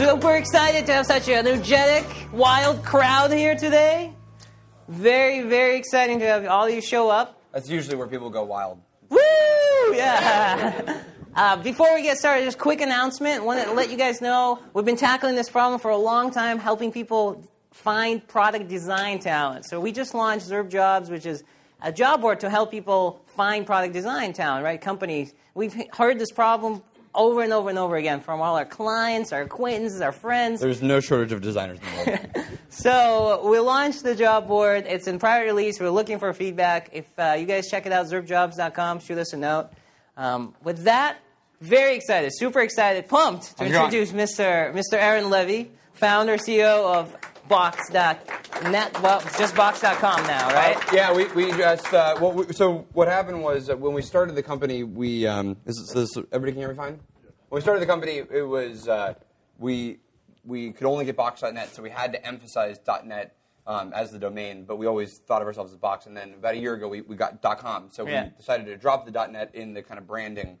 Super excited to have such an energetic, wild crowd here today. Very, very exciting to have all of you show up. That's usually where people go wild. Woo! Yeah. Uh, before we get started, just quick announcement. Want to let you guys know we've been tackling this problem for a long time, helping people find product design talent. So we just launched Zurb Jobs, which is a job board to help people find product design talent, right? Companies. We've heard this problem over and over and over again from all our clients, our acquaintances, our friends. There's no shortage of designers in the world. So we launched the job board. It's in private release. We're looking for feedback. If uh, you guys check it out, zurbjobs.com, shoot us a note. Um, with that, very excited, super excited, pumped to How's it going? introduce Mr. Mr. Aaron Levie, founder, CEO of Box.net. Well, it's just Box.com now, right? yeah, we, we just uh, well, we, so what happened was uh, when we started the company, we um, is, this, is this, everybody can hear me fine. When we started the company, it was uh, we we could only get Box.net, so we had to emphasize .net um, as the domain, but we always thought of ourselves as Box. And then about a year ago, we, we got .com, so Yeah. we decided to drop the .net in the kind of branding.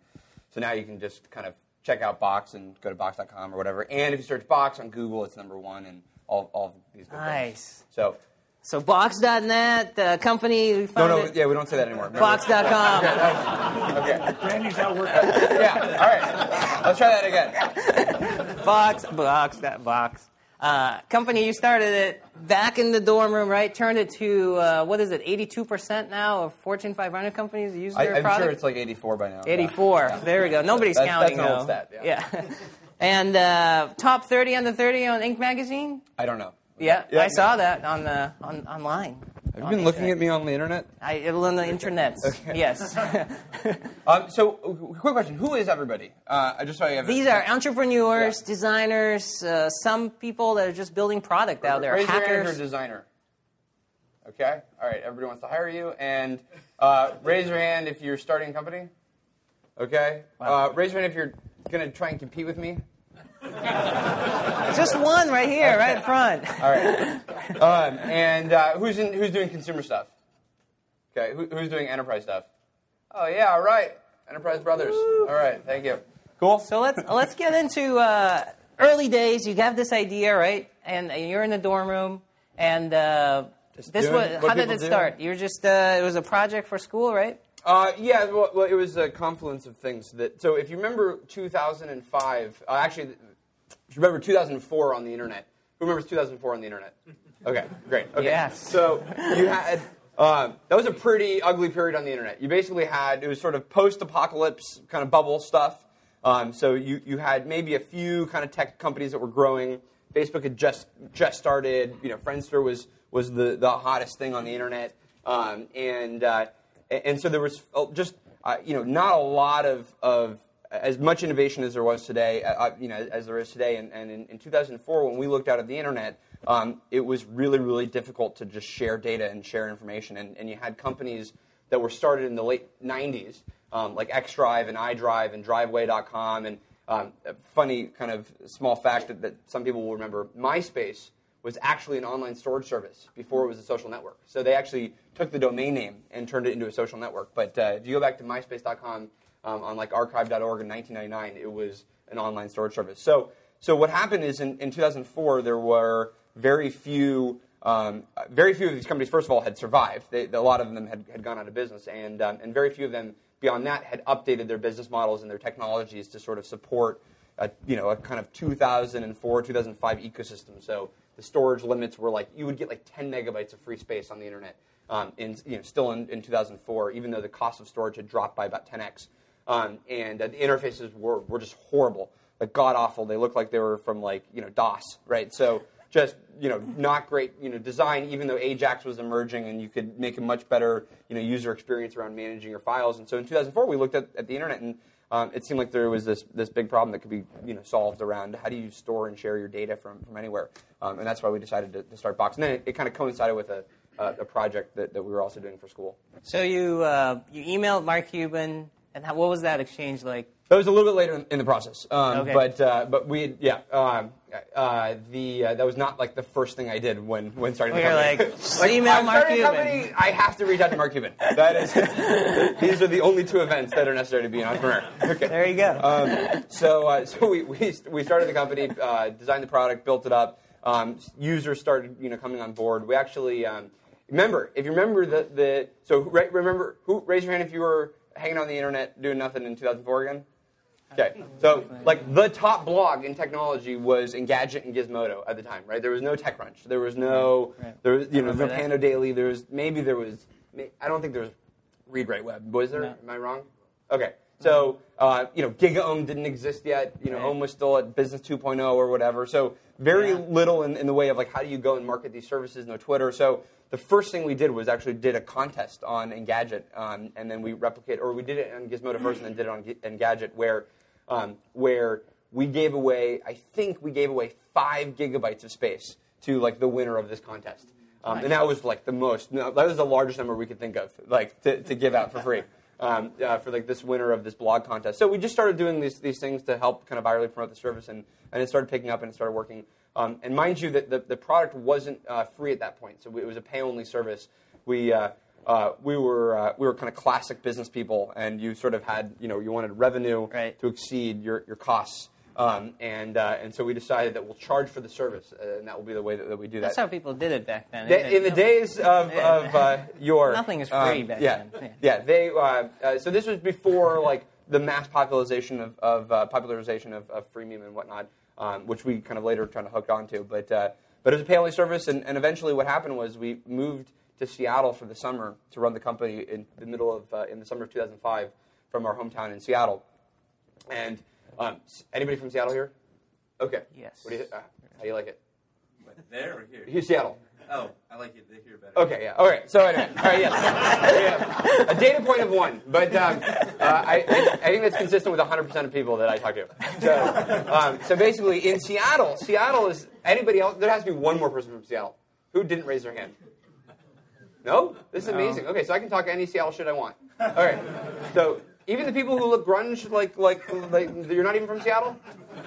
So now you can just kind of check out Box and go to Box.com or whatever. And if you search Box on Google, it's number one and all, all of these good things. Nice. So So Box.net, the company we no, founded. no, yeah, we don't say that anymore. Remember? Box.com. Okay. Randy's out working. Yeah. All right. Let's try that again. Box, box, that box. Uh, company, you started it back in the dorm room, right? Turned it to, uh, what is it, 82% now of Fortune 500 companies use I, your I'm product? sure it's like 84 by now. 84. There we go. Nobody's That's- counting, that's an old stat, yeah. and uh, top 30 under 30 on Inc. magazine? I don't know. Yeah, Yeah. I saw that on the on, online. Have you been looking at me on the internet? I, on the internet. Yes. Um, so, quick question: Who is everybody? Uh, just so I have. These are entrepreneurs, Yeah. designers, uh, some people that are just building product out there, Raise your hand if you're a hackers. designer. Okay. All right. Everybody wants to hire you, and uh, raise your hand if you're starting a company. Okay. Uh, raise your hand if you're going to try and compete with me. Just one right here, right in front. All right. Um, and uh, who's in, who's doing consumer stuff? Okay. Who, who's doing enterprise stuff? Oh yeah. All right. Enterprise Brothers. All right. Thank you. Cool. So let's let's get into uh, early days. You have this idea, right? And, and you're in the dorm room, and uh, this was how did it do. start? You were just uh, it was a project for school, right? Uh, yeah, well, well, it was a confluence of things. That so, if you remember 2005, uh, actually, remember 2004 on the internet. Who remembers 2004 on the internet? Okay, great. Okay. Yes. So you had um, that was a pretty ugly period on the internet. You basically had it was sort of post-apocalypse kind of bubble stuff. Um, so you you had maybe a few kind of tech companies that were growing. Facebook had just just started. You know, Friendster was was the the hottest thing on the internet, um, and uh, and so there was uh, just uh, you know not a lot of of as much innovation as there was today, uh, uh, you know, as there is today. And, and in, in 2004, when we looked out at the internet, um, it was really, really difficult to just share data and share information. And, and you had companies that were started in the late 90s, um, like XDrive and iDrive and Driveway.com. And um, a funny kind of small fact that, that some people will remember: MySpace was actually an online storage service before it was a social network. So they actually took the domain name and turned it into a social network. But uh, if you go back to MySpace.com um, on like archive.org in 1999, it was an online storage service. So, so what happened is in, in 2004 there were very few. Um, very few of these companies, first of all, had survived. They, a lot of them had, had gone out of business, and, um, and very few of them, beyond that, had updated their business models and their technologies to sort of support a, you know, a kind of 2004, 2005 ecosystem. So the storage limits were like, you would get like 10 megabytes of free space on the internet um, in, you know, still in, in 2004, even though the cost of storage had dropped by about 10x. Um, and uh, the interfaces were, were just horrible, like god awful. They looked like they were from like, you know, DOS, right? So just, you know, not great, you know, design, even though Ajax was emerging and you could make a much better, you know, user experience around managing your files. And so in 2004, we looked at, at the internet and um, it seemed like there was this, this big problem that could be you know, solved around how do you store and share your data from, from anywhere. Um, and that's why we decided to, to start Box. And then it, it kind of coincided with a, a, a project that, that we were also doing for school. So you uh, you emailed Mark Cuban And how, what was that exchange like? That was a little bit later in, in the process. Um, Okay. But uh, but we had- yeah um, uh, the uh, that was not like the first thing I did when when starting the Well, company. like, email I'm Mark Cuban. company. I have to reach out to Mark Cuban. That is these are the only two events that are necessary to be an entrepreneur. Okay. There you go. Um, so uh, so we, we we started the company, uh, designed the product, built it up. Um, users started you know coming on board. We actually um, remember if you remember the the so remember who raise your hand if you were hanging on the internet doing nothing in 2004 again. Okay, so like the top blog in technology was Engadget and Gizmodo at the time, right? There was no TechCrunch, there was no, Right. there was you know, no. Pando Daily. There was maybe there was, I don't think there was Read Write Web. Was there? No. Am I wrong? Okay, so uh, you know, GigaOM didn't exist yet. You know, Right. Om was still at Business 2.0 or whatever. So very Yeah. little in, in the way of like how do you go and market these services? No Twitter. So the first thing we did was actually did a contest on Engadget, um, and then we replicate, or we did it on Gizmodo first, and then did it on Gi- Engadget, where um, where we gave away, I think we gave away five gigabytes of space to like the winner of this contest, um, and that was like the most. No, that was the largest number we could think of, like to, to give out for free. Um, uh, for like this winner of this blog contest, so we just started doing these these things to help kind of virally promote the service, and, and it started picking up and it started working. Um, and mind you, that the, the product wasn't uh, free at that point, so it was a pay only service. We uh, uh, we were uh, we were kind of classic business people, and you sort of had you know you wanted revenue Right. to exceed your, your costs, um, and uh, and so we decided that we'll charge for the service, uh, and that will be the way that, that we do that. That's how people did it back then. They- in the days of, of uh, your Nothing is free um, back yeah, then. Yeah. Yeah, they. Uh, uh, so this was before like the mass popularization of, of uh, popularization of, of freemium and whatnot, um, which we kind of later kind of hooked onto. But uh, but it was a pay only service, and, and eventually what happened was we moved to Seattle for the summer to run the company in the middle of uh, in the summer of 2005 from our hometown in Seattle. And um, anybody from Seattle here? Okay. Yes. What do you, uh, how do you like it? But there or here? Here's Seattle. Oh, I like it here better. Okay, yeah. All right. So anyway, all right, yes. Yeah. A data point of one, but um, uh, I, I, I think that's consistent with 100% of people that I talk to. So, um, so basically, in Seattle, Seattle is anybody else? There has to be one more person from Seattle. Who didn't raise their hand? No? This is amazing. Okay, so I can talk any Seattle shit I want. All right. So even the people who look grunge, like like like you're not even from Seattle.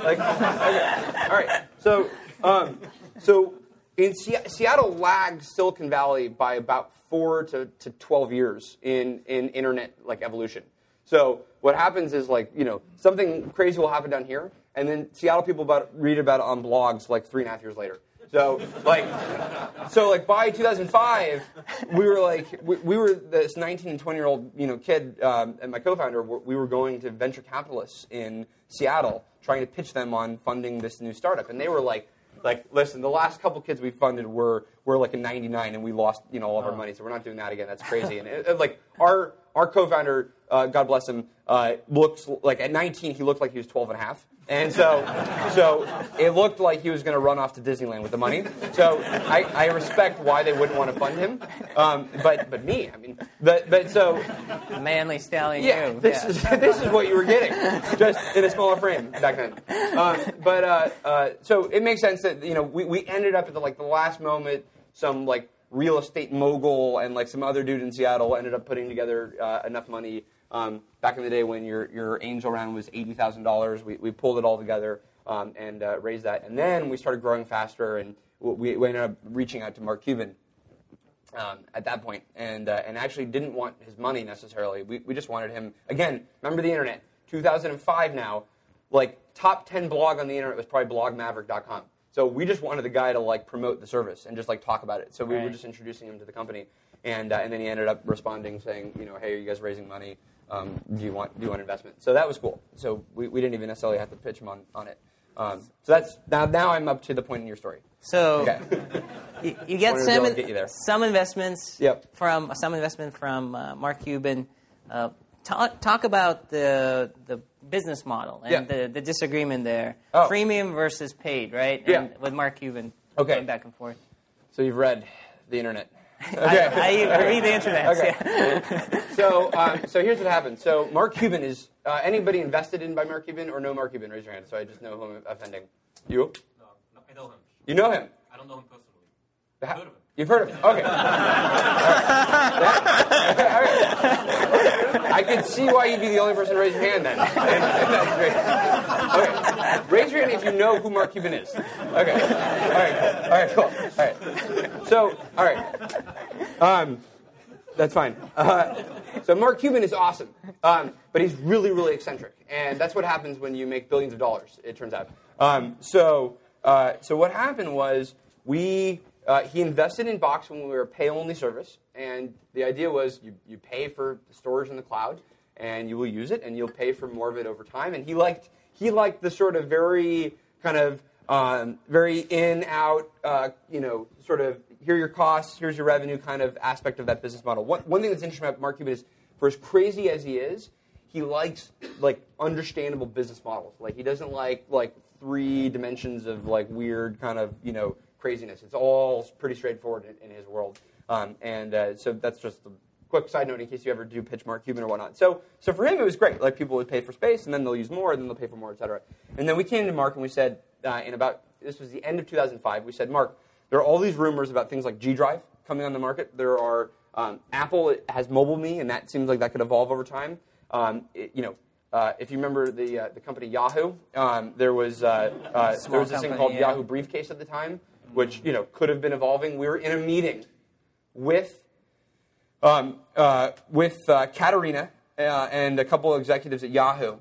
Like, okay. all right. So um, so in Se- Seattle lags Silicon Valley by about four to, to twelve years in in internet like evolution. So what happens is like you know something crazy will happen down here, and then Seattle people about read about it on blogs like three and a half years later. So like so like by 2005 we were like we, we were this 19 and 20 year old you know kid um, and my co-founder we were going to venture capitalists in seattle trying to pitch them on funding this new startup. And they were like like listen the last couple kids we funded were were like a 99 and we lost you know all of our money so we're not doing that again. That's crazy. And it, it, like our our co-founder uh, god bless him uh, looks like at 19 he looked like he was 12 and a half and so, so it looked like he was going to run off to Disneyland with the money. So I, I respect why they wouldn't want to fund him. Um, but, but me, I mean, but, but so manly stallion. yeah, you. this yeah. is this is what you were getting, just in a smaller frame back then. Um, but uh, uh, so it makes sense that you know we, we ended up at the like the last moment. Some like real estate mogul and like some other dude in Seattle ended up putting together uh, enough money. Um, back in the day when your your angel round was eighty thousand dollars, we we pulled it all together um, and uh, raised that, and then we started growing faster, and we, we ended up reaching out to Mark Cuban um, at that point, and uh, and actually didn't want his money necessarily. We we just wanted him again. Remember the internet, 2005 now, like top 10 blog on the internet was probably blogmaverick.com. So we just wanted the guy to like promote the service and just like talk about it. So we were just introducing him to the company, and uh, and then he ended up responding saying, you know, hey, are you guys raising money? Um, do you want do you want investment? So that was cool. So we, we didn't even necessarily have to pitch him on on it. Um, so that's now now I'm up to the point in your story. So Okay. you, you get some get you some investments Yep. from some investment from uh, Mark Cuban. Uh, talk talk about the the business model and Yeah. the, the disagreement there. Oh. Freemium versus paid, right? Yeah. And with Mark Cuban Okay. going back and forth. So you've read the internet. I, I, I read the internet. Okay. yeah. So, um, so here's what happened. So, Mark Cuban is uh, anybody invested in by Mark Cuban or no Mark Cuban? Raise your hand. So I just know who I'm offending. You? No, no, I know him. You know him? I don't know him personally. Ha- Heard of him. You've heard of him? Okay. That- right. I could see why you'd be the only person to raise your hand then. That's great. Okay. Raise your hand if you know who Mark Cuban is. Okay. All right. Cool. All right. Cool. All right. So, all right. Um, that's fine. Uh, so Mark Cuban is awesome, um, but he's really, really eccentric, and that's what happens when you make billions of dollars. It turns out. Um, so, uh, so what happened was we uh, he invested in Box when we were a pay-only service, and the idea was you, you pay for storage in the cloud, and you will use it, and you'll pay for more of it over time. And he liked he liked the sort of very kind of um, very in out, uh, you know, sort of here are your costs, here's your revenue kind of aspect of that business model. One, one thing that's interesting about Mark Cuban is, for as crazy as he is, he likes like understandable business models. Like he doesn't like like three dimensions of like weird kind of you know craziness. It's all pretty straightforward in, in his world. Um, and uh, so that's just a quick side note in case you ever do pitch Mark Cuban or whatnot. So, so for him, it was great. Like people would pay for space, and then they'll use more, and then they'll pay for more, et cetera. And then we came to Mark and we said, uh, in about this was the end of 2005. We said, Mark, there are all these rumors about things like G Drive coming on the market. There are um, Apple has Mobile Me, and that seems like that could evolve over time. Um, it- you know. Uh, if you remember the uh, the company Yahoo, um, there was uh, uh, there was this thing called yeah. Yahoo Briefcase at the time, which you know could have been evolving. We were in a meeting with um, uh, with uh, Caterina uh, and a couple of executives at Yahoo,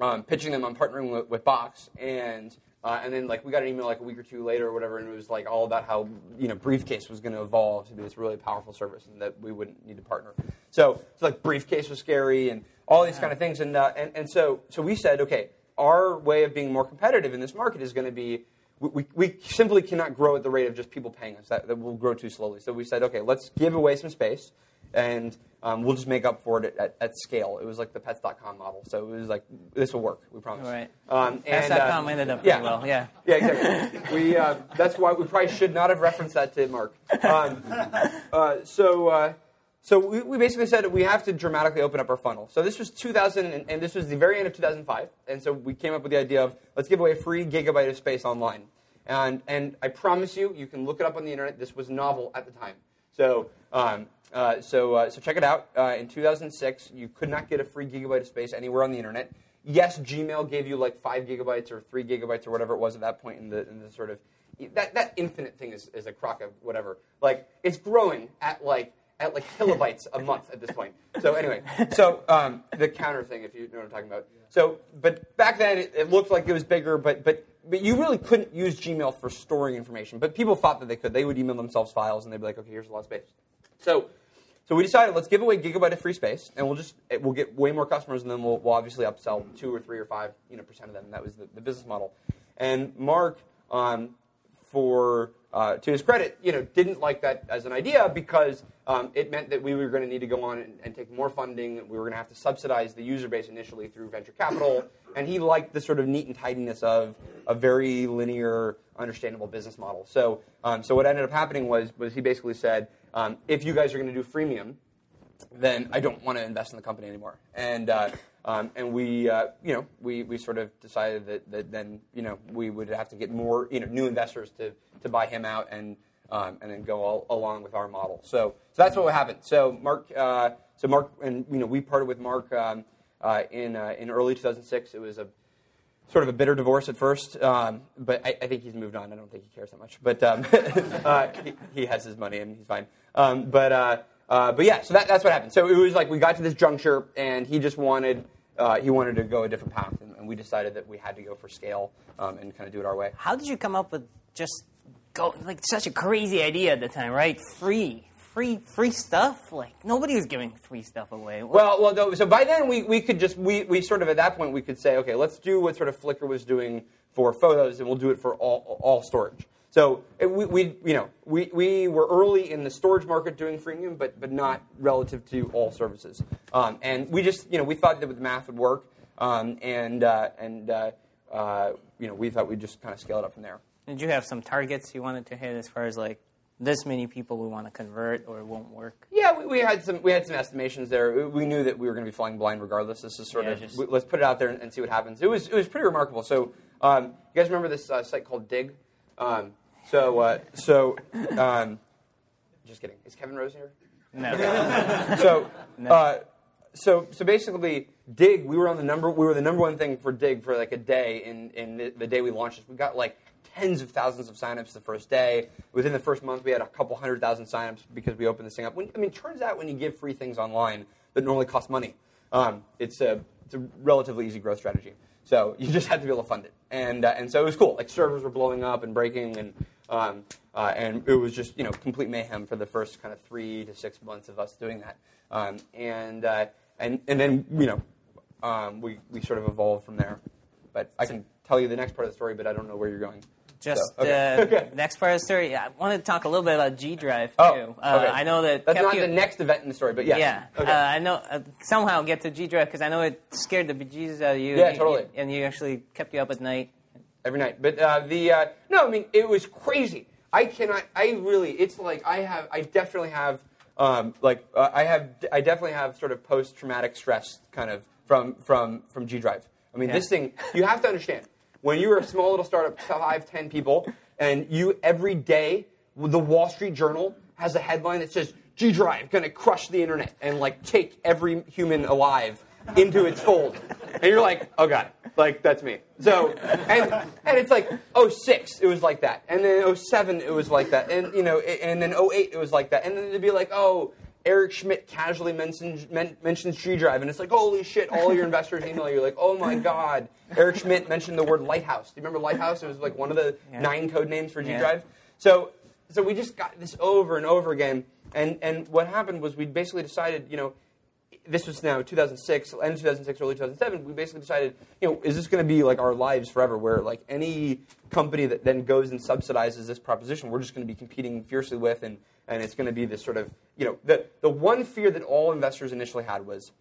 um, pitching them on partnering with, with Box, and uh, and then like we got an email like a week or two later or whatever, and it was like all about how you know Briefcase was going to evolve to be this really powerful service, and that we wouldn't need to partner. So, so like Briefcase was scary, and all these kind of things, and uh, and and so so we said, okay, our way of being more competitive in this market is going to be we, we, simply cannot grow at the rate of just people paying us. That, that will grow too slowly. So we said, okay, let's give away some space, and um, we'll just make up for it at, at, scale. It was like the pets.com model. So it was like, this will work, we promise. Right. Um, and, uh, ended up yeah. well. Yeah. Yeah, exactly. we, uh, that's why we probably should not have referenced that to Mark. Um, uh, so, uh, so we, we basically said we have to dramatically open up our funnel. So this was 2000, and, and this was the very end of 2005. And so we came up with the idea of let's give away a free gigabyte of space online. And, and I promise you, you can look it up on the internet. This was novel at the time. So, um, uh, so, uh, so check it out. Uh, in 2006, you could not get a free gigabyte of space anywhere on the internet. Yes, Gmail gave you like five gigabytes or three gigabytes or whatever it was at that point in the, in the sort of that, that infinite thing is, is a crock of whatever. Like it's growing at like at like kilobytes a month at this point. So anyway, so um, the counter thing, if you know what I'm talking about. So, but back then it, it looked like it was bigger, but but but you really couldn't use Gmail for storing information. But people thought that they could. They would email themselves files, and they'd be like, okay, here's a lot of space. So. So we decided let's give away gigabyte of free space, and we'll just we'll get way more customers, and then we'll, we'll obviously upsell two or three or five you know percent of them. That was the, the business model. And Mark, um, for uh, to his credit, you know, didn't like that as an idea because um, it meant that we were going to need to go on and, and take more funding. We were going to have to subsidize the user base initially through venture capital, and he liked the sort of neat and tidiness of a very linear, understandable business model. So, um, so what ended up happening was was he basically said, um, if you guys are going to do freemium, then I don't want to invest in the company anymore. And uh, um, and we uh, you know we, we sort of decided that, that then you know we would have to get more you know new investors to, to buy him out and um, and then go all, along with our model. So so that's what happened. So Mark uh, so Mark and you know we parted with Mark um, uh, in uh, in early 2006. It was a sort of a bitter divorce at first, um, but I, I think he's moved on. I don't think he cares that much. But um, uh, he, he has his money and he's fine. Um, but uh, but yeah, so that, that's what happened. So it was like we got to this juncture, and he just wanted uh, he wanted to go a different path, and, and we decided that we had to go for scale um, and kind of do it our way. How did you come up with just go like such a crazy idea at the time, right? Free, free, free stuff. Like nobody was giving free stuff away. Well, well, no, so by then we, we could just we, we sort of at that point we could say, okay, let's do what sort of Flickr was doing for photos, and we'll do it for all all storage. So we, we you know we, we were early in the storage market doing freemium, but but not relative to all services. Um, and we just you know we thought that the math would work, um, and uh, and uh, uh, you know we thought we'd just kind of scale it up from there. Did you have some targets you wanted to hit as far as like this many people we want to convert or it won't work? Yeah, we, we had some we had some estimations there. We knew that we were going to be flying blind regardless. This is sort Yeah, of just- we- let's put it out there and, and see what happens. It was it was pretty remarkable. So um, you guys remember this uh, site called Digg? Um, so uh, so um, just kidding. Is Kevin Rose here? No. So uh, so so basically, Digg. We were on the number. We were the number one thing for Digg for like a day. In in the, the day we launched it, we got like tens of thousands of signups the first day. Within the first month, we had a couple hundred thousand signups because we opened this thing up. When, I mean, turns out when you give free things online that normally cost money, um, it's a it's a relatively easy growth strategy. So you just had to be able to fund it, and uh, and so it was cool. Like servers were blowing up and breaking, and um, uh, and it was just you know complete mayhem for the first kind of three to six months of us doing that, um, and uh, and and then you know um, we we sort of evolved from there. But I can tell you the next part of the story, but I don't know where you're going. Just So, okay. uh, Okay. next part of the story. I wanted to talk a little bit about G Drive too. Oh, uh. I know that That's kept not you, the next event in the story, but yes. Yeah, Okay. uh, I know. Uh, somehow get to G Drive because I know it scared the bejesus out of you. Yeah, and you- totally. and you actually kept you up at night. every night. But uh, the uh, no, I mean it was crazy. I cannot. I really. It's like I have. I definitely have. Um, like uh, I have. I definitely have sort of post traumatic stress kind of from from from G Drive. I mean, Yeah. this thing. You have to understand when you are a small little startup, five, ten people, and you every day, the Wall Street Journal has a headline that says G Drive to crush the internet and like take every human alive into its fold, and you're like, oh god, like that's me. So and and it's like 06, it was like that, and then 07, it was like that, and you know, and then 08, it was like that, and then it'd be like, oh. Eric Schmidt casually mentions men, mentions G Drive, and it's like, holy shit! All your investors email you like, oh my god, Eric Schmidt mentioned the word Lighthouse. Do you remember Lighthouse? It was like one of the Yeah. nine code names for G Yeah. Drive. So, so we just got this over and over again, and and what happened was we basically decided, you know, this was now 2006, end of 2006, early 2007. We basically decided, you know, is this going to be like our lives forever? Where like any company that then goes and subsidizes this proposition, we're just going to be competing fiercely with, and and it's going to be this sort of, you know, the the one fear that all investors initially had was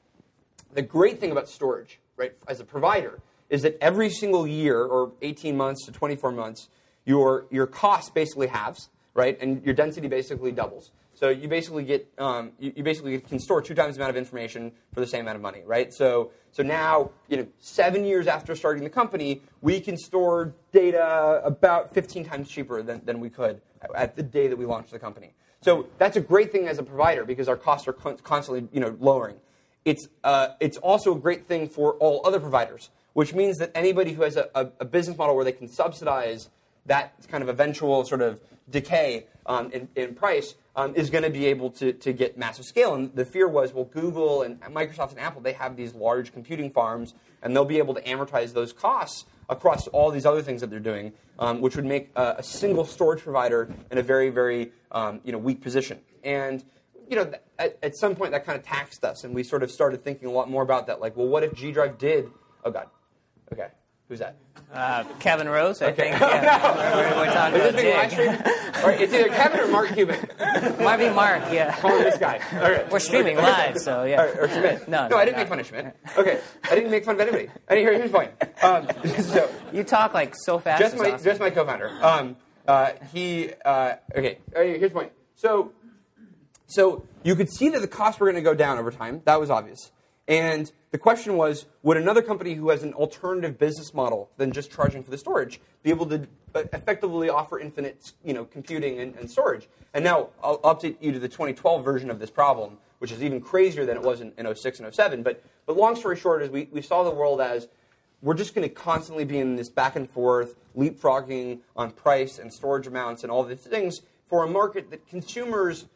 the great thing about storage, right, as a provider, is that every single year, or 18 months to 24 months, your your cost basically halves, right, and your density basically doubles. So you basically get um, you, you basically can store two times the amount of information for the same amount of money, right? So so now you know seven years after starting the company, we can store data about 15 times cheaper than, than we could at the day that we launched the company. So that's a great thing as a provider because our costs are con- constantly you know lowering it's, uh, it's also a great thing for all other providers, which means that anybody who has a, a, a business model where they can subsidize that kind of eventual sort of decay um, in, in price um, is going to be able to, to get massive scale. And the fear was, well, Google and Microsoft and Apple, they have these large computing farms, and they'll be able to amortize those costs across all these other things that they're doing, um, which would make a, a single storage provider in a very, very um, you know, weak position. And you know, at, at some point that kind of taxed us, and we sort of started thinking a lot more about that. Like, well, what if G Drive did? Oh God, okay, who's that? Uh, Kevin Rose, I Okay. think. Yeah. we're, we're talking Is this being live streamed? All right, it's either Kevin or Mark Cuban. Might be Mark. Yeah. Call him this guy. Right. We're streaming live, so yeah. Right, or Schmidt. No, no, I didn't no. make fun of Schmidt. Okay, I didn't make fun of anybody. And here, here's the point. Um, so, You talk like so fast. just my awesome. just my co-founder. Um, uh, he uh, okay. uh, Here's the point. So so you could see that the costs were going to go down over time. That was obvious. And the question was, would another company who has an alternative business model than just charging for the storage be able to uh, effectively offer infinite, you know, computing and, and storage? And now I'll update you to the 2012 version of this problem, which is even crazier than it was in, in 06 and 07. But, but long story short is we, we saw the world as we're just going to constantly be in this back and forth, leapfrogging on price and storage amounts and all these things for a market that consumers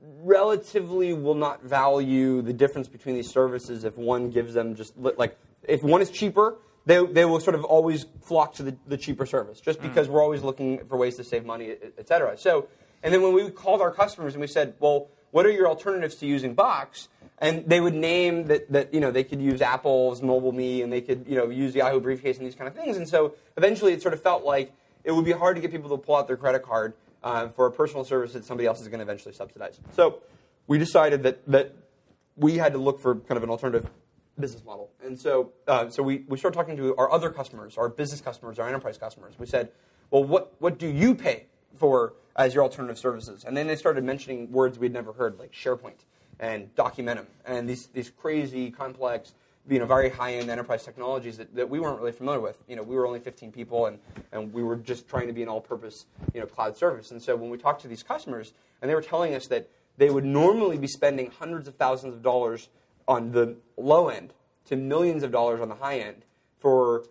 relatively will not value the difference between these services if one gives them just like if one is cheaper they, they will sort of always flock to the, the cheaper service just because mm. we're always looking for ways to save money et, et cetera. So and then when we called our customers and we said well what are your alternatives to using box? And they would name that, that you know they could use apple's mobile me and they could you know use yahoo briefcase and these kind of things. And so eventually it sort of felt like it would be hard to get people to pull out their credit card uh, for a personal service that somebody else is going to eventually subsidize. So we decided that, that we had to look for kind of an alternative business model. And so, uh, so we, we started talking to our other customers, our business customers, our enterprise customers. We said, well, what, what do you pay for as your alternative services? And then they started mentioning words we'd never heard, like SharePoint and Documentum, and these, these crazy, complex, you know, very high-end enterprise technologies that, that we weren't really familiar with. You know, we were only 15 people, and, and we were just trying to be an all-purpose, you know, cloud service. And so when we talked to these customers, and they were telling us that they would normally be spending hundreds of thousands of dollars on the low end to millions of dollars on the high end for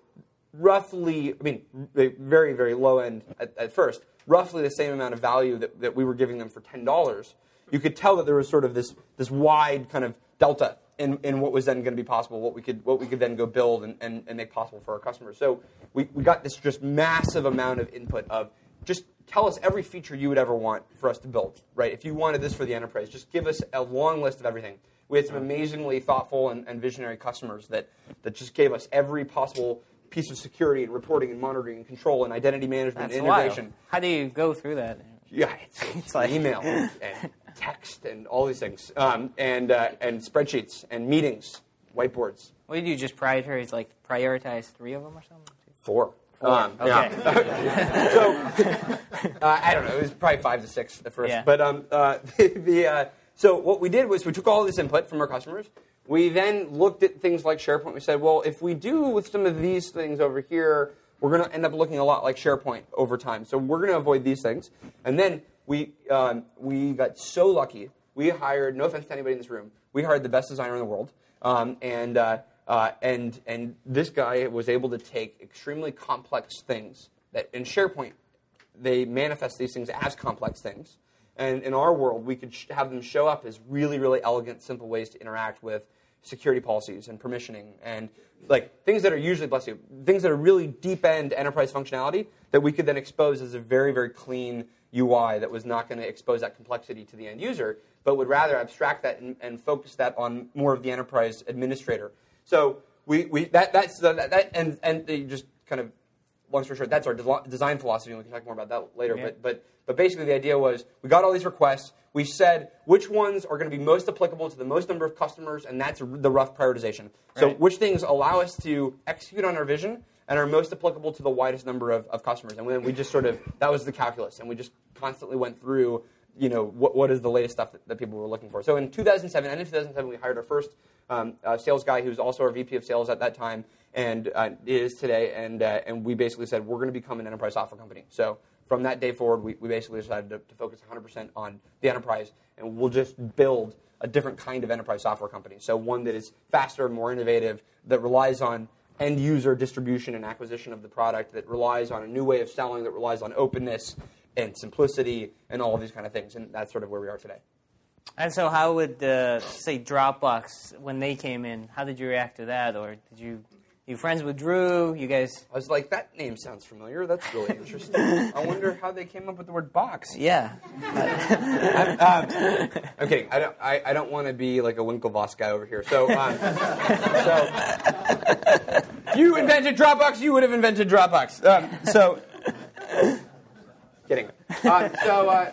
roughly, I mean, very, very low end at, at first, roughly the same amount of value that, that we were giving them for $10, you could tell that there was sort of this, this wide kind of delta in, in what was then going to be possible, what we could, what we could then go build and, and, and make possible for our customers. So we, we got this just massive amount of input of just tell us every feature you would ever want for us to build, right? If you wanted this for the enterprise, just give us a long list of everything. We had some amazingly thoughtful and, and visionary customers that, that just gave us every possible piece of security and reporting and monitoring and control and identity management That's and wild. integration. How do you go through that? Yeah, it's, it's like email and text and all these things, um, and uh, and spreadsheets and meetings, whiteboards. What did you just prioritize? Like prioritize three of them or something? Four. Four. Um, okay. yeah. so uh, I don't know. It was probably five to six at first. Yeah. But um, uh, the, the uh, so what we did was we took all this input from our customers. We then looked at things like SharePoint. We said, well, if we do with some of these things over here, we're going to end up looking a lot like SharePoint over time. So we're going to avoid these things. And then we um, we got so lucky. We hired. No offense to anybody in this room. We hired the best designer in the world. Um, and uh, uh, and and this guy was able to take extremely complex things that in SharePoint they manifest these things as complex things. And in our world, we could sh- have them show up as really, really elegant, simple ways to interact with security policies and permissioning and like things that are usually, bless you, things that are really deep end enterprise functionality that we could then expose as a very, very clean UI that was not going to expose that complexity to the end user, but would rather abstract that and, and focus that on more of the enterprise administrator. So we, we that that's the, that, and and they just kind of long story short, that's our des- design philosophy, and we can talk more about that later. Yeah. But, but, but basically, the idea was we got all these requests. We said which ones are going to be most applicable to the most number of customers, and that's the rough prioritization. So, which things allow us to execute on our vision and are most applicable to the widest number of, of customers? And then we just sort of that was the calculus, and we just constantly went through. You know what, what is the latest stuff that, that people were looking for? So in 2007, end of 2007, we hired our first um, uh, sales guy who was also our VP of sales at that time and uh, is today. And, uh, and we basically said, we're going to become an enterprise software company. So from that day forward, we, we basically decided to, to focus 100% on the enterprise, and we'll just build a different kind of enterprise software company. So one that is faster, more innovative, that relies on end user distribution and acquisition of the product, that relies on a new way of selling, that relies on openness and simplicity and all of these kind of things. And that's sort of where we are today. And so, how would uh, say Dropbox when they came in? How did you react to that, or did you you friends with Drew? You guys? I was like, that name sounds familiar. That's really interesting. I wonder how they came up with the word box. Yeah. I'm kidding. I don't. I, I don't want to be like a Winklevoss guy over here. So, um, so you invented Dropbox. You would have invented Dropbox. Um, so, kidding. Uh, so, uh,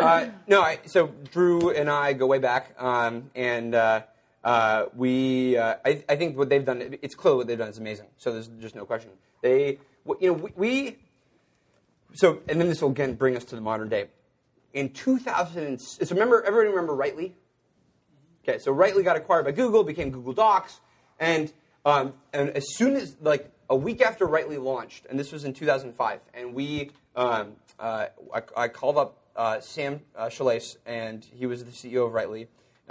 uh, no. I, so Drew and I go way back, um, and uh, we. Uh, I, I think what they've done. It's clear what they've done is amazing. So there's just no question. They. You know, we. we so, and then this will again bring us to the modern day. In 2000, so remember, everybody remember Writely? Okay, so Writely got acquired by Google, became Google Docs, and um, and as soon as like a week after Writely launched, and this was in 2005, and we um, uh, I, I called up uh, Sam uh, and he was the CEO of Writely,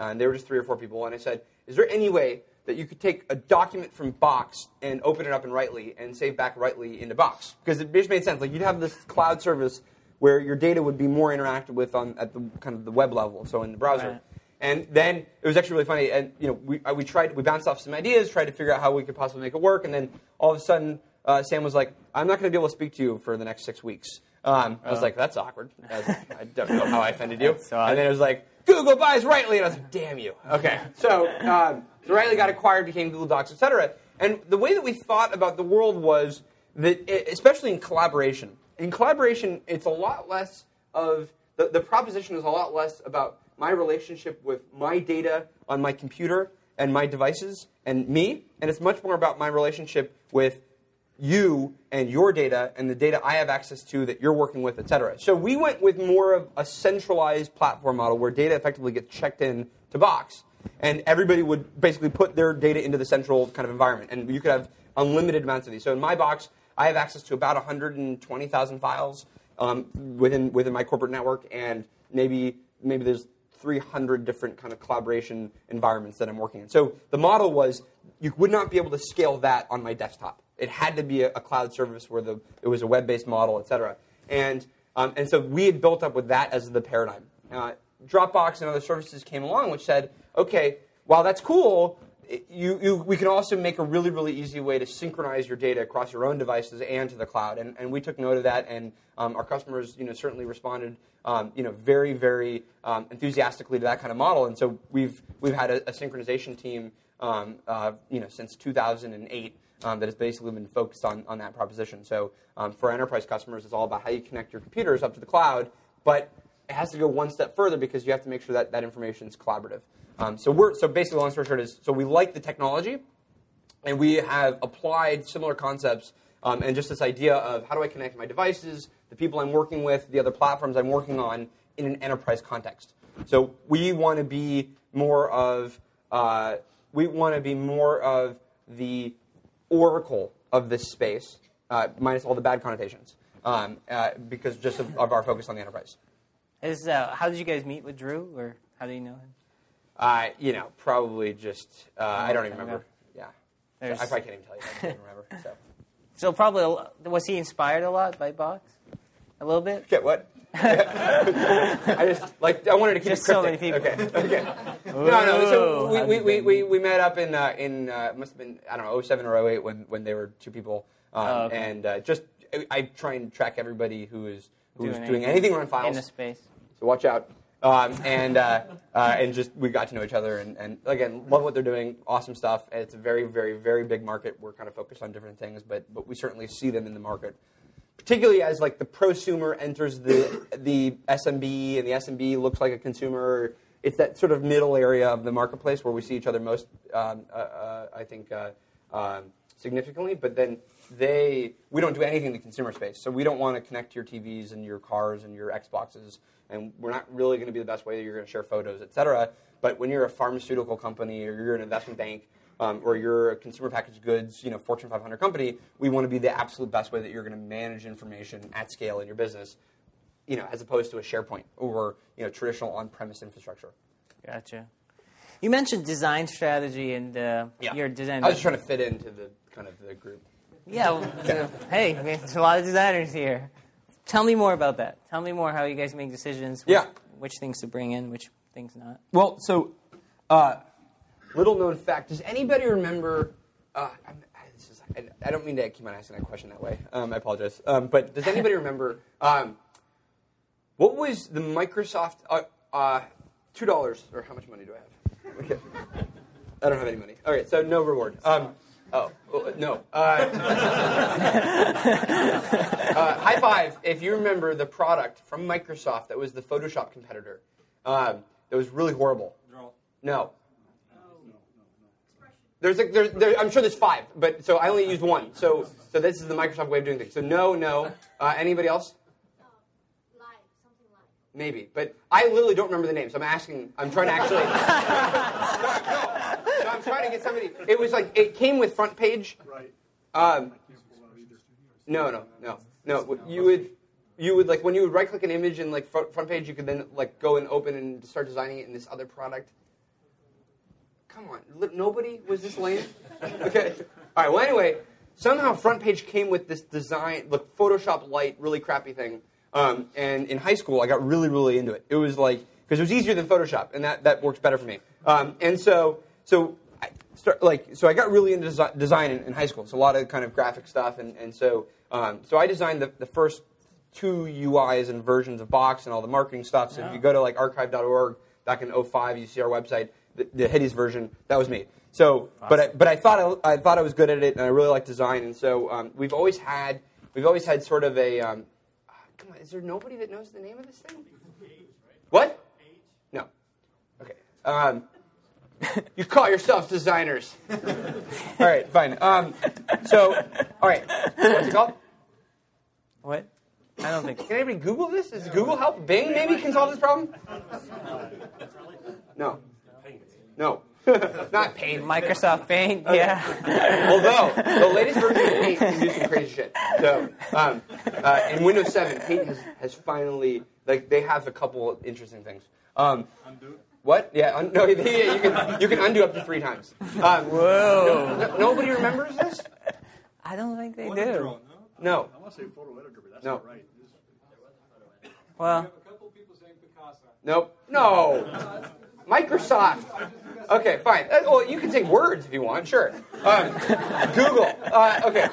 and they were just three or four people, and I said, is there any way that you could take a document from Box and open it up in Writely and save back Writely into Box? Because it just made sense. Like you'd have this cloud service where your data would be more interacted with on at the kind of the web level, so in the browser. Right. And then it was actually really funny. And you know, we, uh, we tried, we bounced off some ideas, tried to figure out how we could possibly make it work. And then all of a sudden, uh, Sam was like, "I'm not going to be able to speak to you for the next six weeks." Um, I was like, "That's awkward. That's- I don't know how I offended you." And then it was like, "Google buys Writely," and I was like, "Damn you!" Okay, so um, so Writely got acquired, became Google Docs, etc. And the way that we thought about the world was that, especially in collaboration, in collaboration, it's a lot less of the, the proposition is a lot less about my relationship with my data on my computer and my devices and me, and it's much more about my relationship with you and your data and the data I have access to that you're working with, et cetera. So we went with more of a centralized platform model where data effectively gets checked in to Box, and everybody would basically put their data into the central kind of environment, and you could have unlimited amounts of these. So in my box, I have access to about 120,000 files um, within within my corporate network, and maybe maybe there's 300 different kind of collaboration environments that I'm working in. So the model was you would not be able to scale that on my desktop. It had to be a, a cloud service where the, it was a web-based model, et cetera. And, um, and so we had built up with that as the paradigm. Uh, Dropbox and other services came along which said, okay, while that's cool, you, you, we can also make a really, really easy way to synchronize your data across your own devices and to the cloud. And, and we took note of that, and um, our customers, you know, certainly responded, um, you know, very, very um, enthusiastically to that kind of model. And so we've we've had a, a synchronization team, um, uh, you know, since 2008 um, that has basically been focused on, on that proposition. So um, for enterprise customers, it's all about how you connect your computers up to the cloud, but it has to go one step further because you have to make sure that that information is collaborative. Um, so we're so basically, long story short is so we like the technology, and we have applied similar concepts um, and just this idea of how do I connect my devices, the people I'm working with, the other platforms I'm working on in an enterprise context. So we want to be more of uh, we want to be more of the oracle of this space, uh, minus all the bad connotations, um, uh, because just of, of our focus on the enterprise. Is, uh, how did you guys meet with Drew, or how do you know him? Uh, you know, probably just uh, I don't even remember. Yeah, There's- I probably can't even tell you. I don't even remember. So. So probably was he inspired a lot by Box? A little bit. Get what? I just like I wanted to keep Just it so many people. Okay. Okay. no, no. So we, we, we, we, we met up in uh, in uh, must have been I don't know 07 or 08 when when they were two people, um, Oh, okay. and uh, just I, I try and track everybody who is who is Doing doing anything anything in files. the space. So watch out. Um, and uh, uh, and just we got to know each other and, and again love what they're doing. Awesome stuff. And it's a very very very big market. We're kind of focused on different things, but but we certainly see them in the market, particularly as like the prosumer enters the the SMB and the SMB looks like a consumer. It's that sort of middle area of the marketplace where we see each other most. Um, uh, uh, I think. Uh, um, significantly, but then they we don't do anything in the consumer space. So we don't want to connect to your TVs and your cars and your Xboxes, and we're not really going to be the best way that you're going to share photos, et cetera. But when you're a pharmaceutical company or you're an investment bank um, or you're a consumer packaged goods, you know, Fortune 500 company, we want to be the absolute best way that you're going to manage information at scale in your business, you know, as opposed to a SharePoint or you know traditional on-premise infrastructure. Gotcha. You mentioned design strategy and uh, your design. I was just trying to fit into the kind of the group. Yeah. well, you know, hey, I mean, there's a lot of designers here. Tell me more about that. Tell me more how you guys make decisions. Which, Yeah. Which things to bring in, which things not. Well, so uh, little known fact. Does anybody remember? Uh, I'm, this is, I, I don't mean to keep on asking that question that way. Um, I apologize. Um, but does anybody remember um, what was the Microsoft uh, uh, two dollars or how much money do I have? Okay. I don't have any money. All right, so no reward. Um, oh oh, no. Uh, uh, high five if you remember the product from Microsoft that was the Photoshop competitor. Um, that was really horrible. No. There's, a, there's there, I'm sure there's five, but so I only used one. So so this is the Microsoft way of doing things. So no, no. Uh, anybody else? Live, something live. Maybe, but I literally don't remember the names. So I'm asking. I'm trying to actually. no, no, I'm trying to get somebody. It was like it came with front page. Right. Um, no, no, no, no. You would, you would like when you would right click an image in like front, front page, you could then like go and open and start designing it in this other product. Come on, nobody was this lame. Okay. All right. Well, anyway, somehow front page came with this design, look Photoshop Lite, really crappy thing. Um, and in high school, I got really, really into it. It was like because it was easier than Photoshop, and that that works better for me. Um, and so, so I start like so I got really into desi- design in, in high school. So a lot of kind of graphic stuff, and and so um, so I designed the, the first two UIs and versions of Box and all the marketing stuff. So if you go to like archive.org back in 05, you see our website, the, the hideous version, that was me. So, but I, but I thought I, I thought I was good at it, and I really like design, and so um, we've always had we've always had sort of a um, come on, is there nobody that knows the name of this thing? What? No. Okay. Um, you call yourselves designers. all right, fine. Um, so, all right, what's it called? What? I don't think. Can anybody Google this? Does Google help? Bing maybe can solve this problem? No. No. Not Paint. Microsoft Paint. Yeah. Although the latest version of Paint can do some crazy shit. So um, uh, in Windows 7, Paint has, has finally Like they have a couple of interesting things. Um, What? Yeah, un- no, yeah, you can you can undo up to three times. Um, Whoa. no- nobody remembers this? I don't think they Wasn't do. drawn, no? No. I want to say photo editor, but that's No. not right. Well, a couple people saying Picasso. Nope. No. Microsoft. Okay, fine. Uh, well, you can say words if you want. Sure. Um, Google. Uh, okay.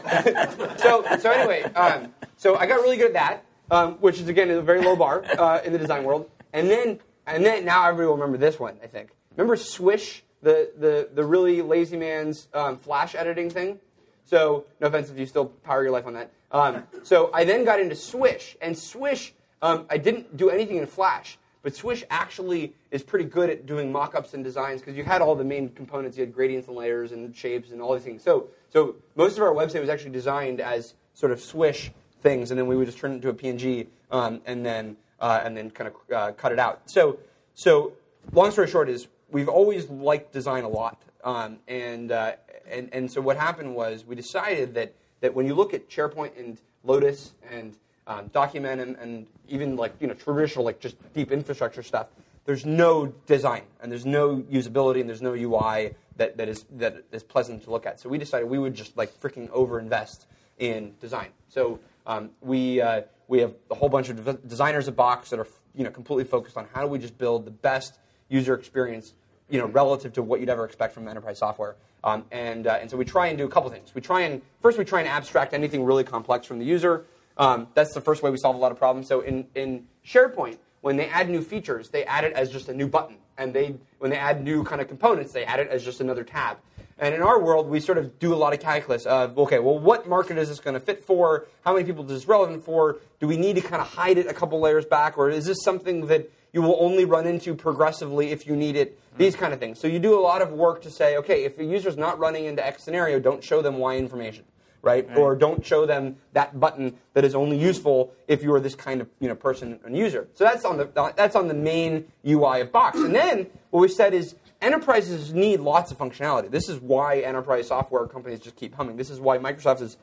so so anyway, um, so I got really good at that, um, which is again a very low bar uh, in the design world. And then and then now everybody will remember this one. I think. Remember Swish, the the the really lazy man's um, flash editing thing. So, no offense if you still power your life on that. Um, so, I then got into Swish, and Swish, um, I didn't do anything in Flash, but Swish actually is pretty good at doing mock-ups and designs because you had all the main components. You had gradients and layers and shapes and all these things. So, so most of our website was actually designed as sort of Swish things, and then we would just turn it into a PNG um, and then uh, and then kind of uh, cut it out. So, so long story short is we've always liked design a lot, um, and, uh, and and so what happened was we decided that that when you look at SharePoint and Lotus and um, Documentum and, and even like you know traditional like just deep infrastructure stuff, there's no design and there's no usability and there's no UI that, that is that is pleasant to look at. So we decided we would just like freaking overinvest in design. So um, we uh, we have a whole bunch of designers at Box that are you know completely focused on how do we just build the best user experience you know relative to what you'd ever expect from enterprise software. Um, and uh, and so we try and do a couple things. We try and first we try and abstract anything really complex from the user. Um, that's the first way we solve a lot of problems. So in in SharePoint, when they add new features, they add it as just a new button, and they when they add new kind of components, they add it as just another tab. And in our world, we sort of do a lot of calculus of, okay, well, what market is this going to fit for? How many people is this relevant for? Do we need to kind of hide it a couple layers back? Or is this something that you will only run into progressively if you need it? These kind of things. So you do a lot of work to say, okay, if a user's not running into X scenario, don't show them Y information. Right? Or don't show them that button that is only useful if you are this kind of you know person and user. So that's on the that's on the main UI of Box. And then what we said is enterprises need lots of functionality. This is why enterprise software companies just keep humming. This is why Microsoft is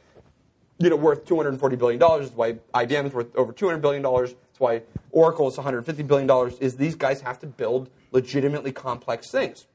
you know, worth $240 billion. It's why IBM is worth over $200 billion. It's why Oracle is $150 billion, is these guys have to build legitimately complex things.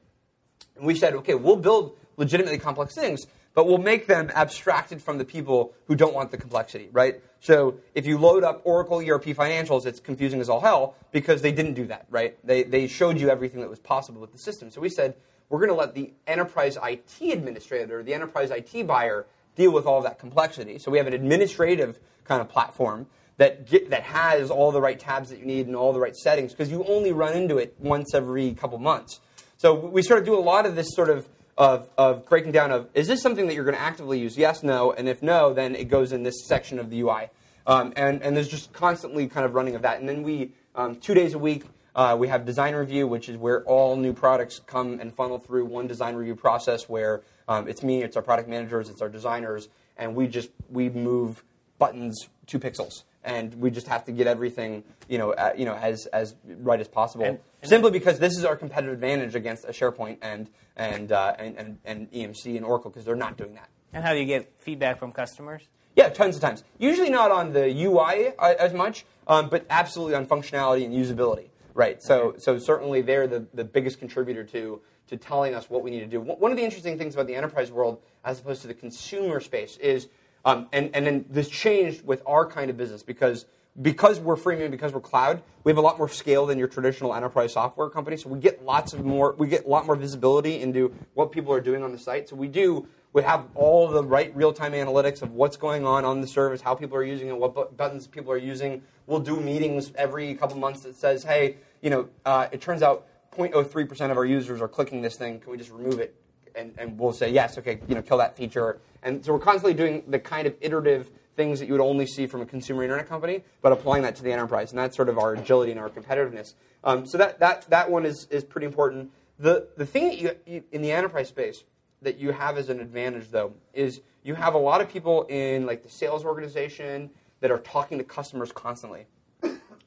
And we said, okay, we'll build legitimately complex things, but we'll make them abstracted from the people who don't want the complexity, right? So if you load up Oracle ERP financials, it's confusing as all hell because they didn't do that, right? They, they showed you everything that was possible with the system. So we said, we're going to let the enterprise IT administrator, the enterprise IT buyer, deal with all that complexity. So we have an administrative kind of platform that get, that has all the right tabs that you need and all the right settings because you only run into it once every couple months. So we sort of do a lot of this sort of of, of breaking down of is this something that you're going to actively use? Yes, no, and if no, then it goes in this section of the UI. Um, and and there's just constantly kind of running of that. And then we um, two days a week uh, we have design review, which is where all new products come and funnel through one design review process. Where um, it's me, it's our product managers, it's our designers, and we just we move buttons two pixels, and we just have to get everything you know uh, you know as as right as possible. And- and Simply because this is our competitive advantage against a SharePoint and and uh, and, and, and EMC and Oracle because they're not doing that. and how do you get feedback from customers? Yeah, tons of times. Usually not on the UI uh, as much, um, but absolutely on functionality and usability. Right. So so certainly they're the, the biggest contributor to to telling us what we need to do. One of the interesting things about the enterprise world as opposed to the consumer space is, um, and and then this changed with our kind of business because because we're freemium, because we're cloud, we have a lot more scale than your traditional enterprise software company. So we get lots of more, we get a lot more visibility into what people are doing on the site. So we do, we have all the right real-time analytics of what's going on on the service, how people are using it, what bu- buttons people are using. We'll do meetings every couple months that says, hey, you know, uh, it turns out 0.03% of our users are clicking this thing. Can we just remove it? And, and we'll say yes, okay, you know, kill that feature. And so we're constantly doing the kind of iterative things that you would only see from a consumer internet company, but applying that to the enterprise, and that's sort of our agility and our competitiveness. Um, so that, that, that one is, is pretty important. The, the thing that you, you in the enterprise space that you have as an advantage, though, is you have a lot of people in like the sales organization that are talking to customers constantly,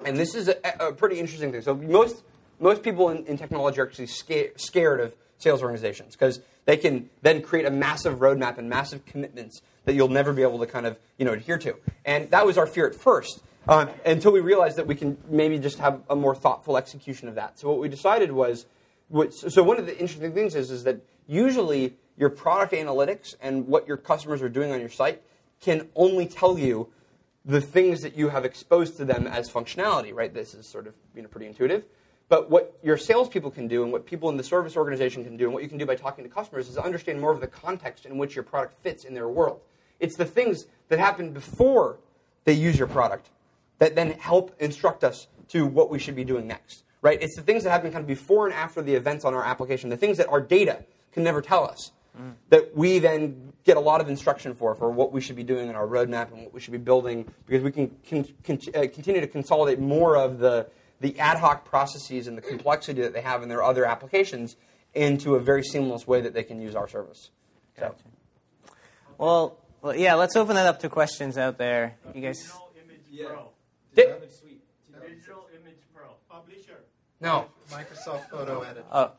and this is a, a pretty interesting thing. So most most people in, in technology are actually sca- scared of sales organizations because they can then create a massive roadmap and massive commitments that you'll never be able to kind of you know adhere to. And that was our fear at first. Um, until we realized that we can maybe just have a more thoughtful execution of that. So what we decided was, so one of the interesting things is, is that usually your product analytics and what your customers are doing on your site can only tell you the things that you have exposed to them as functionality, right? This is sort of you know, pretty intuitive. But what your salespeople can do and what people in the service organization can do and what you can do by talking to customers is understand more of the context in which your product fits in their world. It's the things that happen before they use your product that then help instruct us to what we should be doing next, right? It's the things that happen kind of before and after the events on our application, the things that our data can never tell us, that we then get a lot of instruction for, for what we should be doing in our roadmap and what we should be building, because we can con- con- uh, continue to consolidate more of the, the ad hoc processes and the complexity that they have in their other applications into a very seamless way that they can use our service. So, Well, well, yeah. Let's open that up to questions out there. Uh, you guys. Digital Image Pro. Di- Digital Image Pro. Publisher. no, Microsoft Photo Editor. Oh,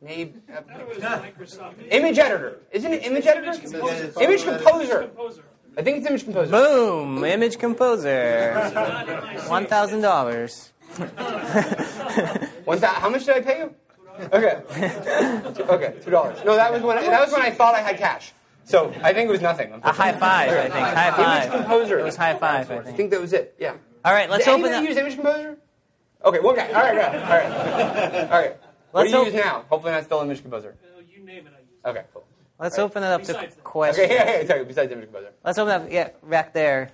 maybe. I thought it was Microsoft. Image editor. Isn't it image editor? Image Composer. Image composer. Composer. I think it's image composer. boom! Image composer. Not in my One thousand dollars. One thou- how much did I pay you? Okay. Okay, two dollars. No, that was when I, that was when I thought I had cash. So I think it was nothing. A high five, I think. High five. Image composer. It was high five, I think. I think. think that was it. Yeah. All right, let's Did open anybody up. use image composer? Okay, one guy. All right, good. All right. All right. What Let's do you op- use now? Hopefully not still image composer. Uh, you name it, I use it. Okay, cool. Let's open it up to Besides that. questions. Okay, yeah, yeah, sorry, besides image composer. Let's open up. Yeah, back there.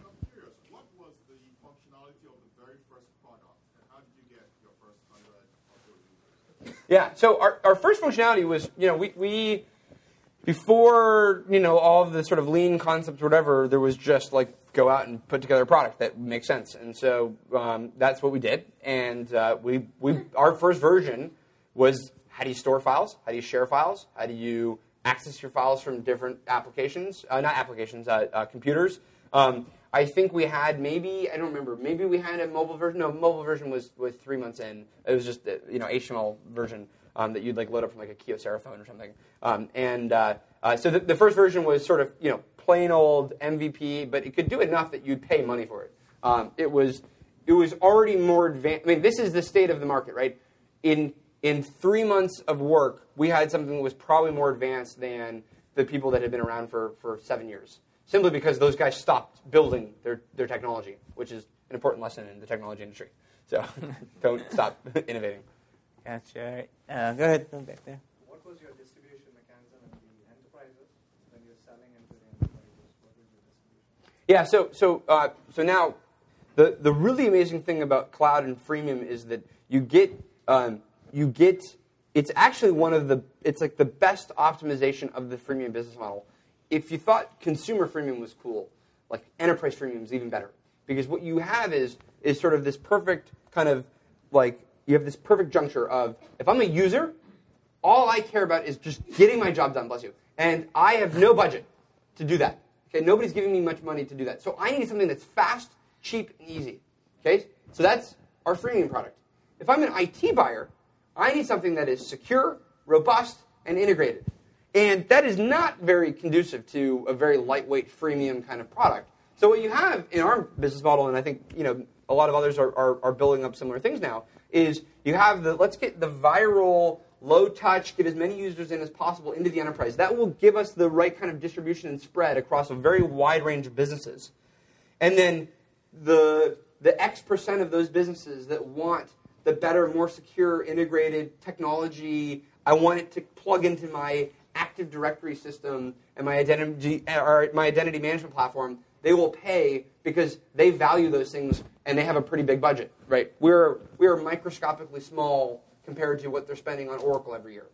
I'm curious, what was the functionality of the very first product, and how did you get your first hundred of those users? Yeah. So our, our first functionality was, you know, we, we before you know all of the sort of lean concepts, or whatever, there was just like go out and put together a product that makes sense, and so um, that's what we did. And uh, we we our first version was how do you store files, how do you share files, how do you access your files from different applications, uh, not applications, uh, uh, computers. Um, I think we had maybe I don't remember. Maybe we had a mobile version. No, mobile version was was three months in. It was just uh, you know HTML version um, that you'd like load up from like a Kyocera phone or something. Um, and uh, uh, so the, the first version was sort of you know plain old MVP, but it could do enough that you'd pay money for it. Um, it was it was already more advanced. I mean, this is the state of the market, right? In in three months of work, we had something that was probably more advanced than the people that had been around for, for seven years. Simply because those guys stopped building their, their technology, which is an important lesson in the technology industry. So don't stop innovating. Gotcha. All right. Uh, go ahead. Go back there. What was your distribution mechanism in the enterprises when you're selling into the enterprises? What was your distribution? Yeah, so so uh, so now the the really amazing thing about cloud and freemium is that you get um, you get it's actually one of the it's like the best optimization of the freemium business model. If you thought consumer freemium was cool, like enterprise freemium is even better because what you have is is sort of this perfect kind of like you have this perfect juncture of if I'm a user, all I care about is just getting my job done, bless you. And I have no budget to do that. Okay, nobody's giving me much money to do that. So I need something that's fast, cheap, and easy. Okay? So that's our freemium product. If I'm an IT buyer, I need something that is secure, robust, and integrated. And that is not very conducive to a very lightweight freemium kind of product. So what you have in our business model, and I think you know a lot of others are, are, are building up similar things now, is you have the let's get the viral, low touch, get as many users in as possible into the enterprise. That will give us the right kind of distribution and spread across a very wide range of businesses. And then the the X percent of those businesses that want the better, more secure, integrated technology, I want it to plug into my Active Directory system and my identity or my identity management platform. They will pay because they value those things and they have a pretty big budget, right? We're we're microscopically small compared to what they're spending on Oracle every year.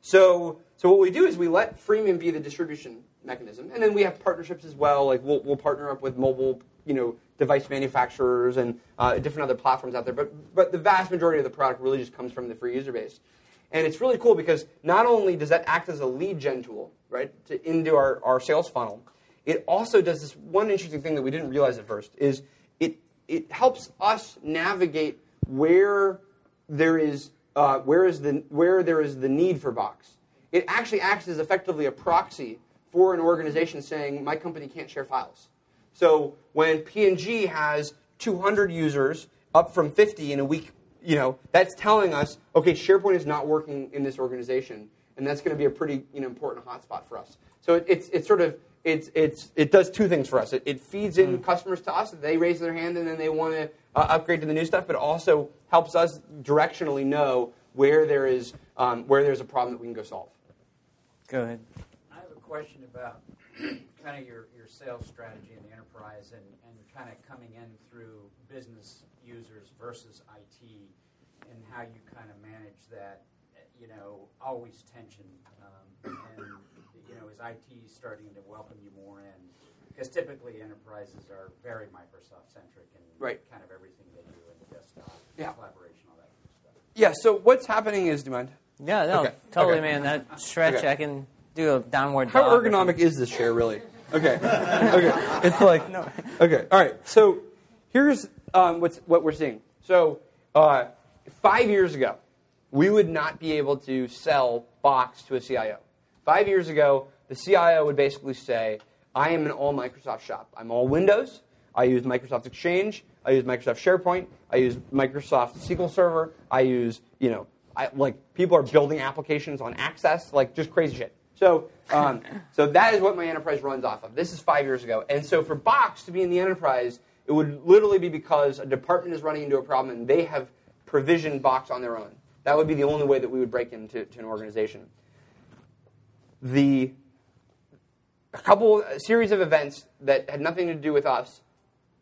So, so what we do is we let freemium be the distribution mechanism, and then we have partnerships as well. Like we'll, we'll partner up with mobile, you know, device manufacturers and uh, different other platforms out there. But but the vast majority of the product really just comes from the free user base, and it's really cool because not only does that act as a lead gen tool, right, to into our, our sales funnel, it also does this one interesting thing that we didn't realize at first is it it helps us navigate where there is uh, where is the where there is the need for Box. It actually acts as effectively a proxy for an organization saying my company can't share files. So when P&G has 200 users up from 50 in a week, you know, that's telling us, okay, SharePoint is not working in this organization, and that's going to be a pretty you know, important hotspot for us. So it, it's, it's sort of it's, it's, it does two things for us. It, it feeds in customers to us. They raise their hand and then they want to uh, upgrade to the new stuff, but it also helps us directionally know where there is um, where there's a problem that we can go solve. Go ahead. I have a question about kind of your, your sales strategy in the enterprise and, and kind of coming in through business users versus IT and how you kind of manage that, you know, always tension. Um, and, you know, is IT starting to welcome you more in? Because typically enterprises are very Microsoft centric and Right. kind of everything they do in the desktop, Yeah. collaboration, all that kind of stuff. Yeah. So what's happening is, do you mind? Yeah, no, Okay, totally, okay. man. That stretch, Okay. I can do a downward How ergonomic is this chair, really? Okay. okay. It's like no. Okay. All right. So here's um, what's what we're seeing. So uh, five years ago, we would not be able to sell Box to a CIO. Five years ago, the CIO would basically say, "I am an all Microsoft shop. I'm all Windows. I use Microsoft Exchange. I use Microsoft SharePoint. I use Microsoft SQL Server. I use you know." I, like people are building applications on Access, like just crazy shit. So, um, so that is what my enterprise runs off of. This is five years ago, and so for Box to be in the enterprise, it would literally be because a department is running into a problem and they have provisioned Box on their own. That would be the only way that we would break into to an organization. The a couple a series of events that had nothing to do with us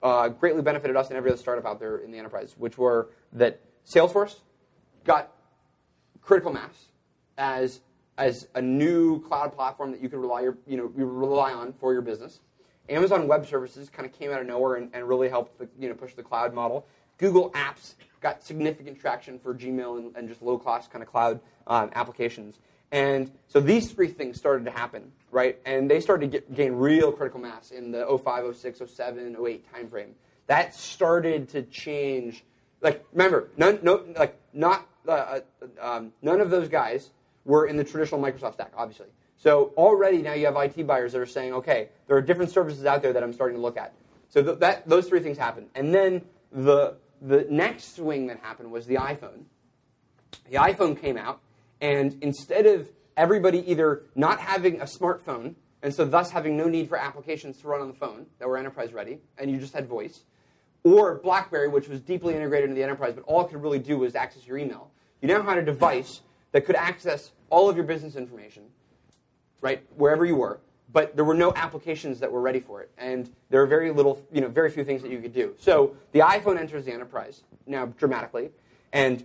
uh, greatly benefited us and every other startup out there in the enterprise, which were that Salesforce got critical mass as as a new cloud platform that you could rely your, you know you rely on for your business. Amazon Web Services kind of came out of nowhere and, and really helped the, you know push the cloud model. Google Apps got significant traction for Gmail and, and just low cost kind of cloud um, applications. And so these three things started to happen, right? And they started to get, gain real critical mass in the 05, 06, 07, 08 timeframe. That started to change. Like, remember, none, no, like, not, uh, uh, um, none of those guys were in the traditional Microsoft stack, obviously. So already now you have IT buyers that are saying, okay, there are different services out there that I'm starting to look at. So th- that, those three things happened. And then the, the next swing that happened was the iPhone. The iPhone came out, and instead of everybody either not having a smartphone, and so thus having no need for applications to run on the phone that were enterprise ready, and you just had voice, or BlackBerry, which was deeply integrated into the enterprise, but all it could really do was access your email. You now had a device that could access all of your business information, right, wherever you were, but there were no applications that were ready for it, and there are very little, you know, very few things that you could do. So the iPhone enters the enterprise now dramatically, and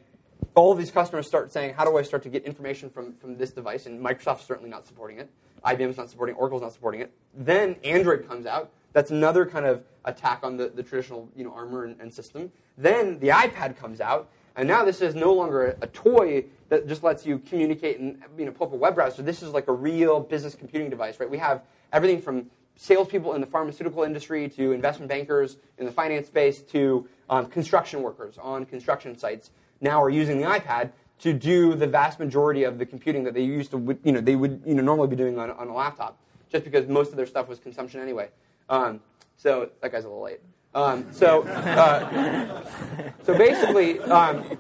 all of these customers start saying, "How do I start to get information from from this device?" And Microsoft's certainly not supporting it. IBM's not supporting. Oracle's not supporting it. Then Android comes out. That's another kind of attack on the, the traditional you know armor and, and system. Then the iPad comes out, and now this is no longer a, a toy that just lets you communicate and you know pull up a web browser. This is like a real business computing device, right? We have everything from salespeople in the pharmaceutical industry to investment bankers in the finance space to um, construction workers on construction sites now are using the iPad to do the vast majority of the computing that they used to, you know, they would you know, normally be doing on, on a laptop, just because most of their stuff was consumption anyway. Um, so that guy's a little late. Um, so, uh, so basically, um,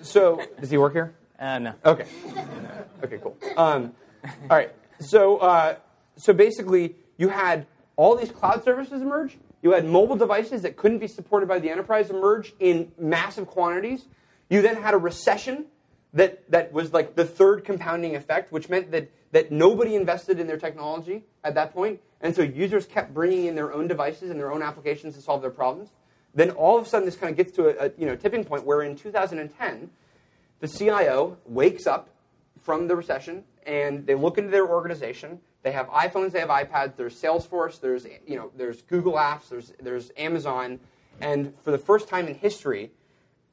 so does he work here? Uh, no. Okay. Okay, cool. Um, all right. So, uh, so basically, you had all these cloud services emerge. You had mobile devices that couldn't be supported by the enterprise emerge in massive quantities. You then had a recession that, that was like the third compounding effect, which meant that, that nobody invested in their technology at that point, and so users kept bringing in their own devices and their own applications to solve their problems. Then all of a sudden, this kind of gets to a, a you know tipping point where in 2010, the CIO wakes up from the recession and they look into their organization. They have iPhones, they have iPads. There's Salesforce. There's you know there's Google Apps. There's there's Amazon, and for the first time in history,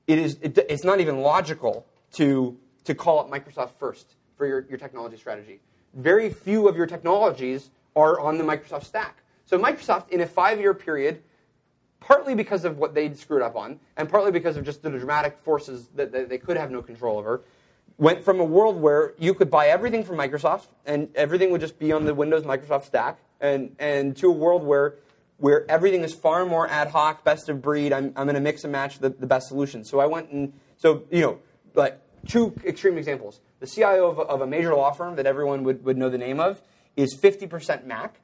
it is it, it's not even logical to to call it Microsoft first for your, your technology strategy. Very few of your technologies are on the Microsoft stack. So Microsoft, in a five-year period, partly because of what they'd screwed up on, and partly because of just the dramatic forces that, that they could have no control over, went from a world where you could buy everything from Microsoft and everything would just be on the Windows Microsoft stack, and, and to a world where where everything is far more ad hoc, best of breed. I'm, I'm going to mix and match the, the best solution. So I went and so you know like two extreme examples. The CIO of a, of a major law firm that everyone would, would know the name of is 50% Mac.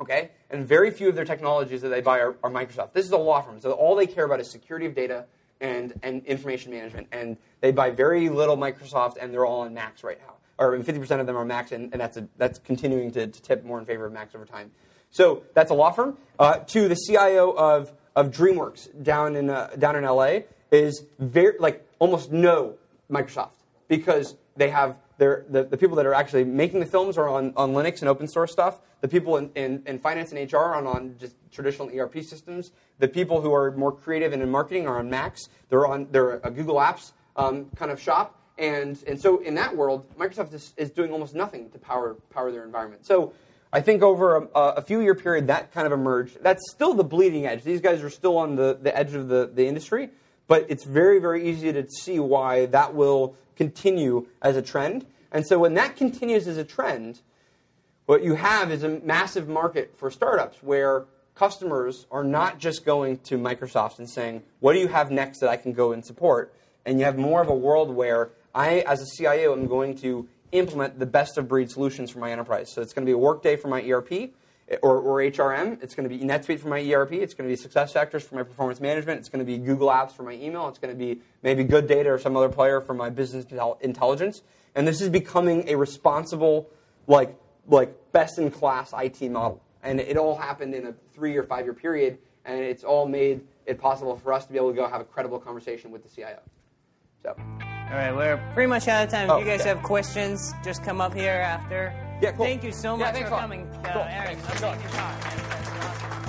Okay, and very few of their technologies that they buy are, are Microsoft. This is a law firm, so all they care about is security of data and, and information management. And they buy very little Microsoft, and they're all on Macs right now. Or 50% of them are Macs, and, and that's, a, that's continuing to, to tip more in favor of Macs over time. So that's a law firm. Uh, to the CIO of, of DreamWorks down in, uh, down in LA is very, like almost no Microsoft because they have the, the people that are actually making the films are on, on Linux and open source stuff. The people in, in, in finance and HR are on just traditional ERP systems. The people who are more creative and in marketing are on Macs. They're on they're a Google Apps um, kind of shop. And, and so in that world, Microsoft is, is doing almost nothing to power, power their environment. So I think over a, a few year period, that kind of emerged. That's still the bleeding edge. These guys are still on the, the edge of the, the industry, but it's very, very easy to see why that will continue as a trend. And so when that continues as a trend, what you have is a massive market for startups where customers are not just going to Microsoft and saying, What do you have next that I can go and support? And you have more of a world where I, as a CIO, am going to implement the best of breed solutions for my enterprise. So it's going to be a Workday for my ERP or, or HRM. It's going to be NetSuite for my ERP. It's going to be SuccessFactors for my performance management. It's going to be Google Apps for my email. It's going to be maybe GoodData or some other player for my business intelligence. And this is becoming a responsible, like, like best in class IT model. And it all happened in a three or five year period, and it's all made it possible for us to be able to go have a credible conversation with the CIO. So. All right, we're pretty much out of time. If Oh, you guys okay. have questions, just come up here after. Yeah, cool. Thank you so much thanks for coming, uh, Cool. Eric. Thanks. Amazing talk. man. That's awesome.